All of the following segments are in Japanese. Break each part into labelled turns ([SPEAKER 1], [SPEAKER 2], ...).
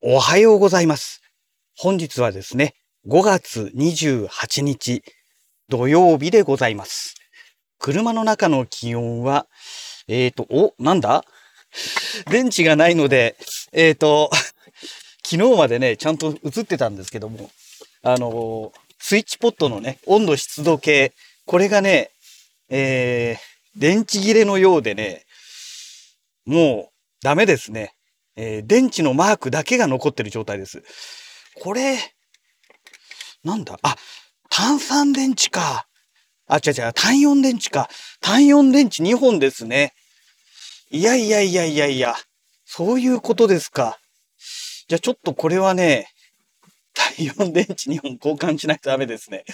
[SPEAKER 1] おはようございます。本日はですね、5月28日土曜日でございます。車の中の気温は、えーと、お、なんだ？電池がないので、えーと、昨日までね、ちゃんと映ってたんですけども、あのスイッチポットのね、温度湿度計、これがね、えー、電池切れのようでね、もうダメですね。えー電池のマークだけが残ってる状態です。これ、なんだ？あ、炭酸電池か。あ、違う違う、単4電池か。単4電池2本ですね。いやいやいやいやいや、そういうことですか。じゃあちょっとこれはね、単4電池2本交換しないとダメですね。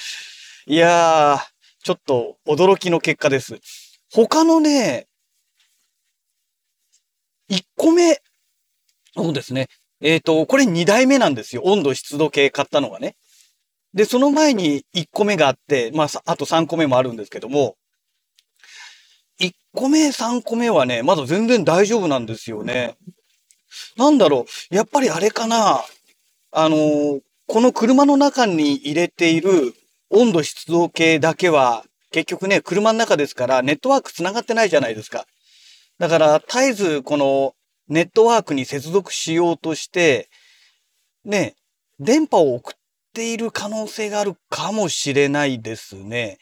[SPEAKER 1] いやー、ちょっと驚きの結果です。他のね、1個目、そうですね。えっ、と、これ2代目なんですよ。温度湿度計買ったのがね。で、その前に1個目があって、まあ、あと3個目もあるんですけども、1個目、3個目はね、まだ全然大丈夫なんですよね。なんだろう、やっぱりあれかな、あのーこの車の中に入れている温度湿度計だけは、結局ね、車の中ですから、ネットワーク繋がってないじゃないですか。だから、絶えずこのネットワークに接続しようとして、ね、電波を送っている可能性があるかもしれないですね。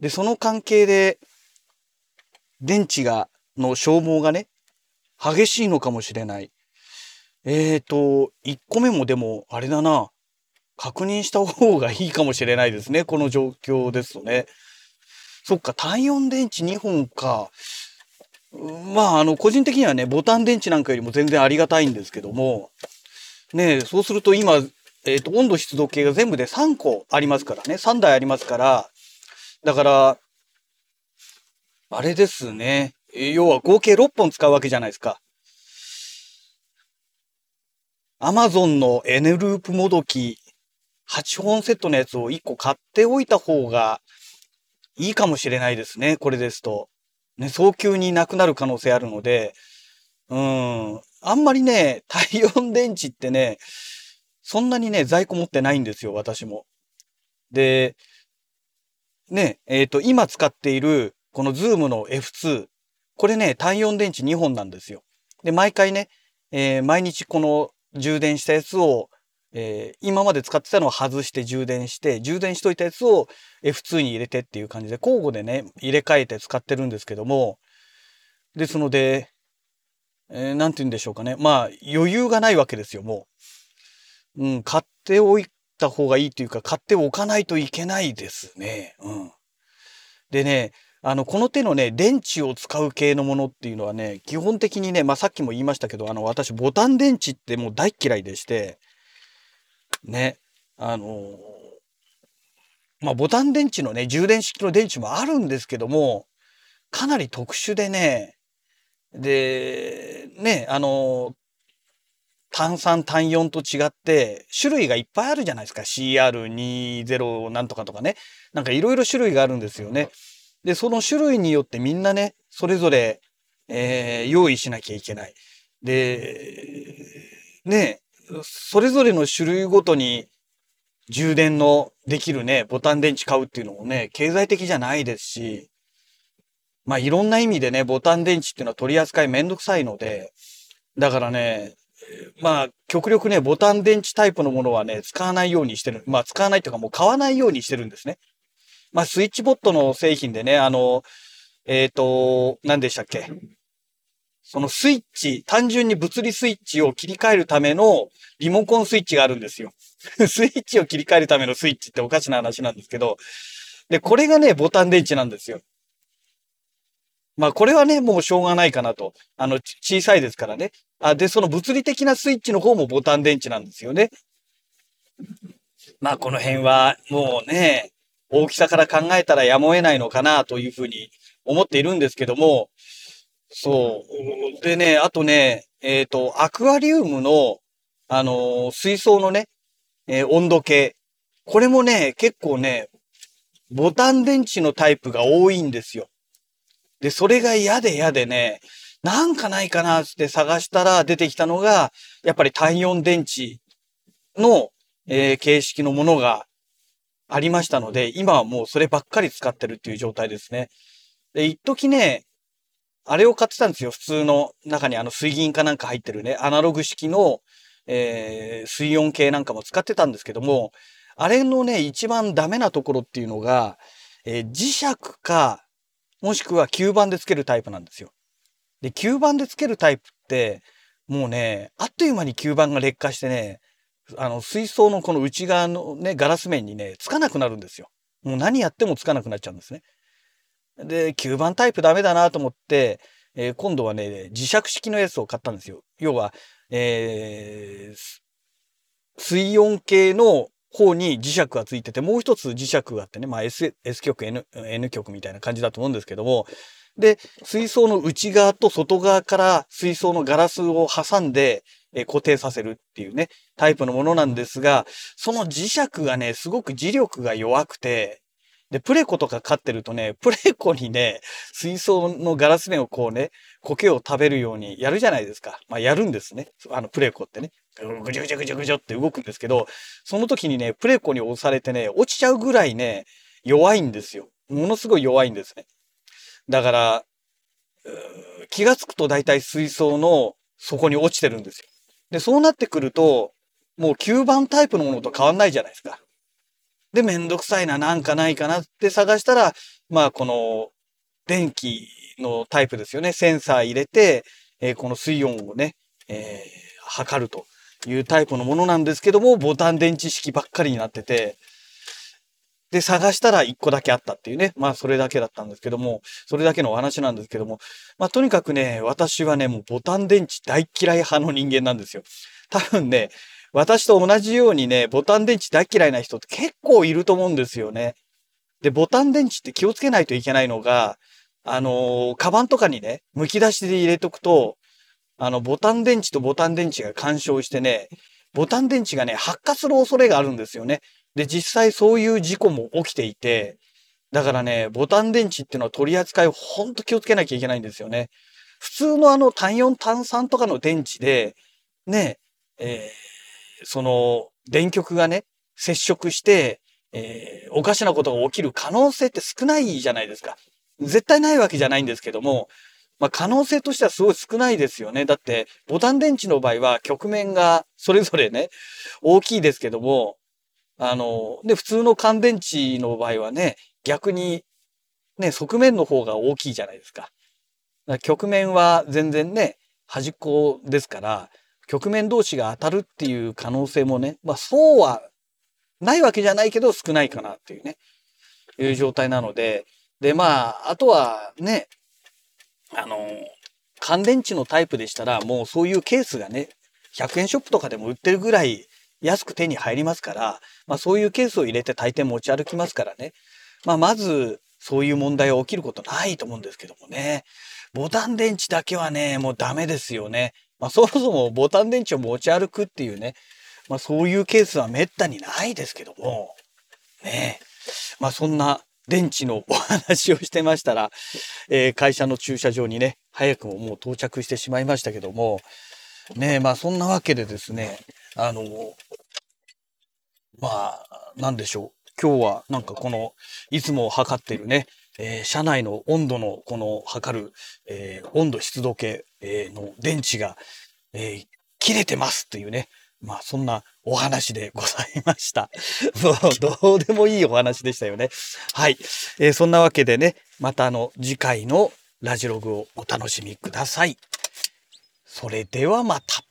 [SPEAKER 1] で、その関係で、電池が、の消耗がね、激しいのかもしれない。えーと、1個目もでも、あれだな。確認した方がいいかもしれないですね。この状況ですね。そっか、単4電池2本か。まあ、あの、個人的にはね、ボタン電池なんかよりも全然ありがたいんですけども、ねそうすると今、えっ、と、温度湿度計が全部で3個ありますからね。3台ありますから、だから、あれですね。要は合計6本使うわけじゃないですか。アマゾンの N ループもどき8本セットのやつを1個買っておいた方がいいかもしれないですね。これですと。ね、早急になくなる可能性あるので、うん。あんまりね、単4電池ってね、そんなにね、在庫持ってないんですよ、私も。で、ね、えっ、と、今使っている、このズームの F2。これね、単4電池2本なんですよ。で、毎回ね、えー毎日この充電したやつを、えー今まで使ってたのを外して充電して、充電しといたやつを F2 に入れてっていう感じで、交互でね、入れ替えて使ってるんですけども、ですので、えーなんて言うんでしょうかね。まあ、余裕がないわけですよ、もう。うん、買っておいた方がいいというか、買っておかないといけないですね。うん。でね、あの、この手のね、電池を使う系のものっていうのはね、基本的にね、まあ、さっきも言いましたけど、あの、私、ボタン電池ってもう大嫌いでして、ね、あのーまあ、ボタン電池のね、充電式の電池もあるんですけども、かなり特殊でね、で、ね、あのー炭酸単4と違って、種類がいっぱいあるじゃないですか。CR20 なんとかとかね。なんかいろいろ種類があるんですよね。で、その種類によってみんなね、それぞれ、えー用意しなきゃいけない。で、ね、それぞれの種類ごとに充電のできるね、ボタン電池買うっていうのもね、経済的じゃないですし、まあいろんな意味でね、ボタン電池っていうのは取り扱いめんどくさいので、だからね、まあ、極力ね、ボタン電池タイプのものはね、使わないようにしてる。まあ、使わないというかもう買わないようにしてるんですね。まあ、スイッチボットの製品でね、あの、えっ、と、何でしたっけ？そのスイッチ、単純に物理スイッチを切り替えるためのリモコンスイッチがあるんですよ。スイッチを切り替えるためのスイッチっておかしな話なんですけど、で、これがね、ボタン電池なんですよ。まあ、これはね、もうしょうがないかなと。あの、小さいですからね。あ、で、その物理的なスイッチの方もボタン電池なんですよね。まあ、この辺は、もうね、大きさから考えたらやむを得ないのかなというふうに思っているんですけども、そう。でね、あとね、えっ、と、アクアリウムの、あのー水槽のね、えー温度計。これもね、結構ね、ボタン電池のタイプが多いんですよ。で、それが嫌で嫌でね、なんかないかなって探したら出てきたのが、やっぱり単4電池の、えー、形式のものがありましたので、今はもうそればっかり使ってるっていう状態ですね。で、一時ね、あれを買ってたんですよ。普通の中にあの水銀かなんか入ってるね、アナログ式の、えー、水温計なんかも使ってたんですけども、あれのね、一番ダメなところっていうのが、えー、磁石か、もしくは吸盤でつけるタイプなんですよ。で、吸盤でつけるタイプって、もうね、あっという間に吸盤が劣化してね、あの、水槽のこの内側のね、ガラス面にね、つかなくなるんですよ。もう何やってもつかなくなっちゃうんですね。で、吸盤タイプダメだなと思って、えー、今度はね、磁石式のやつを買ったんですよ。要は、えー、水温計の方に磁石がついてて、もう一つ磁石があってね、まあ S, S 極 N, N 極みたいな感じだと思うんですけども、で、水槽の内側と外側から水槽のガラスを挟んで、え固定させるっていうね、タイプのものなんですが、その磁石がね、すごく磁力が弱くて、で、プレコとか飼ってるとね、プレコにね、水槽のガラス面をこうね、苔を食べるようにやるじゃないですか。まあ、やるんですね。あの、プレコってね。ぐじゅぐじゅぐじゅぐじゅって動くんですけど、その時にね、プレコに押されてね、落ちちゃうぐらいね、弱いんですよ。ものすごい弱いんですね。だから、気がつくと大体水槽の底に落ちてるんですよ。で、そうなってくると、もう吸盤タイプのものと変わんないじゃないですか。で、めんどくさいな、なんかないかなって探したら、まあ、この、電気のタイプですよね。センサー入れて、えー、この水温をね、えー、測るというタイプのものなんですけども、ボタン電池式ばっかりになってて、で、探したら1個だけあったっていうね。まあ、それだけだったんですけども、それだけのお話なんですけども、まあ、とにかくね、私はね、もうボタン電池大嫌い派の人間なんですよ。多分ね、私と同じようにね、ボタン電池大嫌いな人って結構いると思うんですよね。で、ボタン電池って気をつけないといけないのが、あのー、カバンとかにね、剥き出しで入れとくと、あの、ボタン電池とボタン電池が干渉してね、ボタン電池がね、発火する恐れがあるんですよね。で、実際そういう事故も起きていて、だからね、ボタン電池っていうのは取り扱いをほんと気をつけなきゃいけないんですよね。普通のあの単4単3とかの電池で、ね、えーその電極がね、接触して、えー、おかしなことが起きる可能性って少ないじゃないですか。絶対ないわけじゃないんですけども、まあ、可能性としてはすごい少ないですよね。だって、ボタン電池の場合は曲面がそれぞれね、大きいですけども、あの、で、普通の乾電池の場合はね、逆に、ね、側面の方が大きいじゃないですか。か曲面は全然ね、端っこですから、局面同士が当たるっていう可能性もね、まあそうはないわけじゃないけど少ないかなっていうね、いう状態なので、でまあ、あとはね、あの、乾電池のタイプでしたらもうそういうケースがね、100円ショップとかでも売ってるぐらい安く手に入りますから、まあそういうケースを入れて大抵持ち歩きますからね。まあまずそういう問題は起きることないと思うんですけどもね。ボタン電池だけはね、もうダメですよね。まあ、そもそもボタン電池を持ち歩くっていうね、まあ、そういうケースはめったにないですけども、ね。まあ、そんな電池のお話をしてましたら、えー、会社の駐車場にね、早くももう到着してしまいましたけども、ねまあそんなわけでですね、あの、まあ、なんでしょう。今日はなんかこの、いつも測ってるね、えー、車内の温度のこの測る、えー、温度湿度計、えー、の電池が、えー、切れてますというね。まあそんなお話でございました。もうどうでもいいお話でしたよね。はい。えー、そんなわけでね、またあの次回のラジログをお楽しみください。それではまた。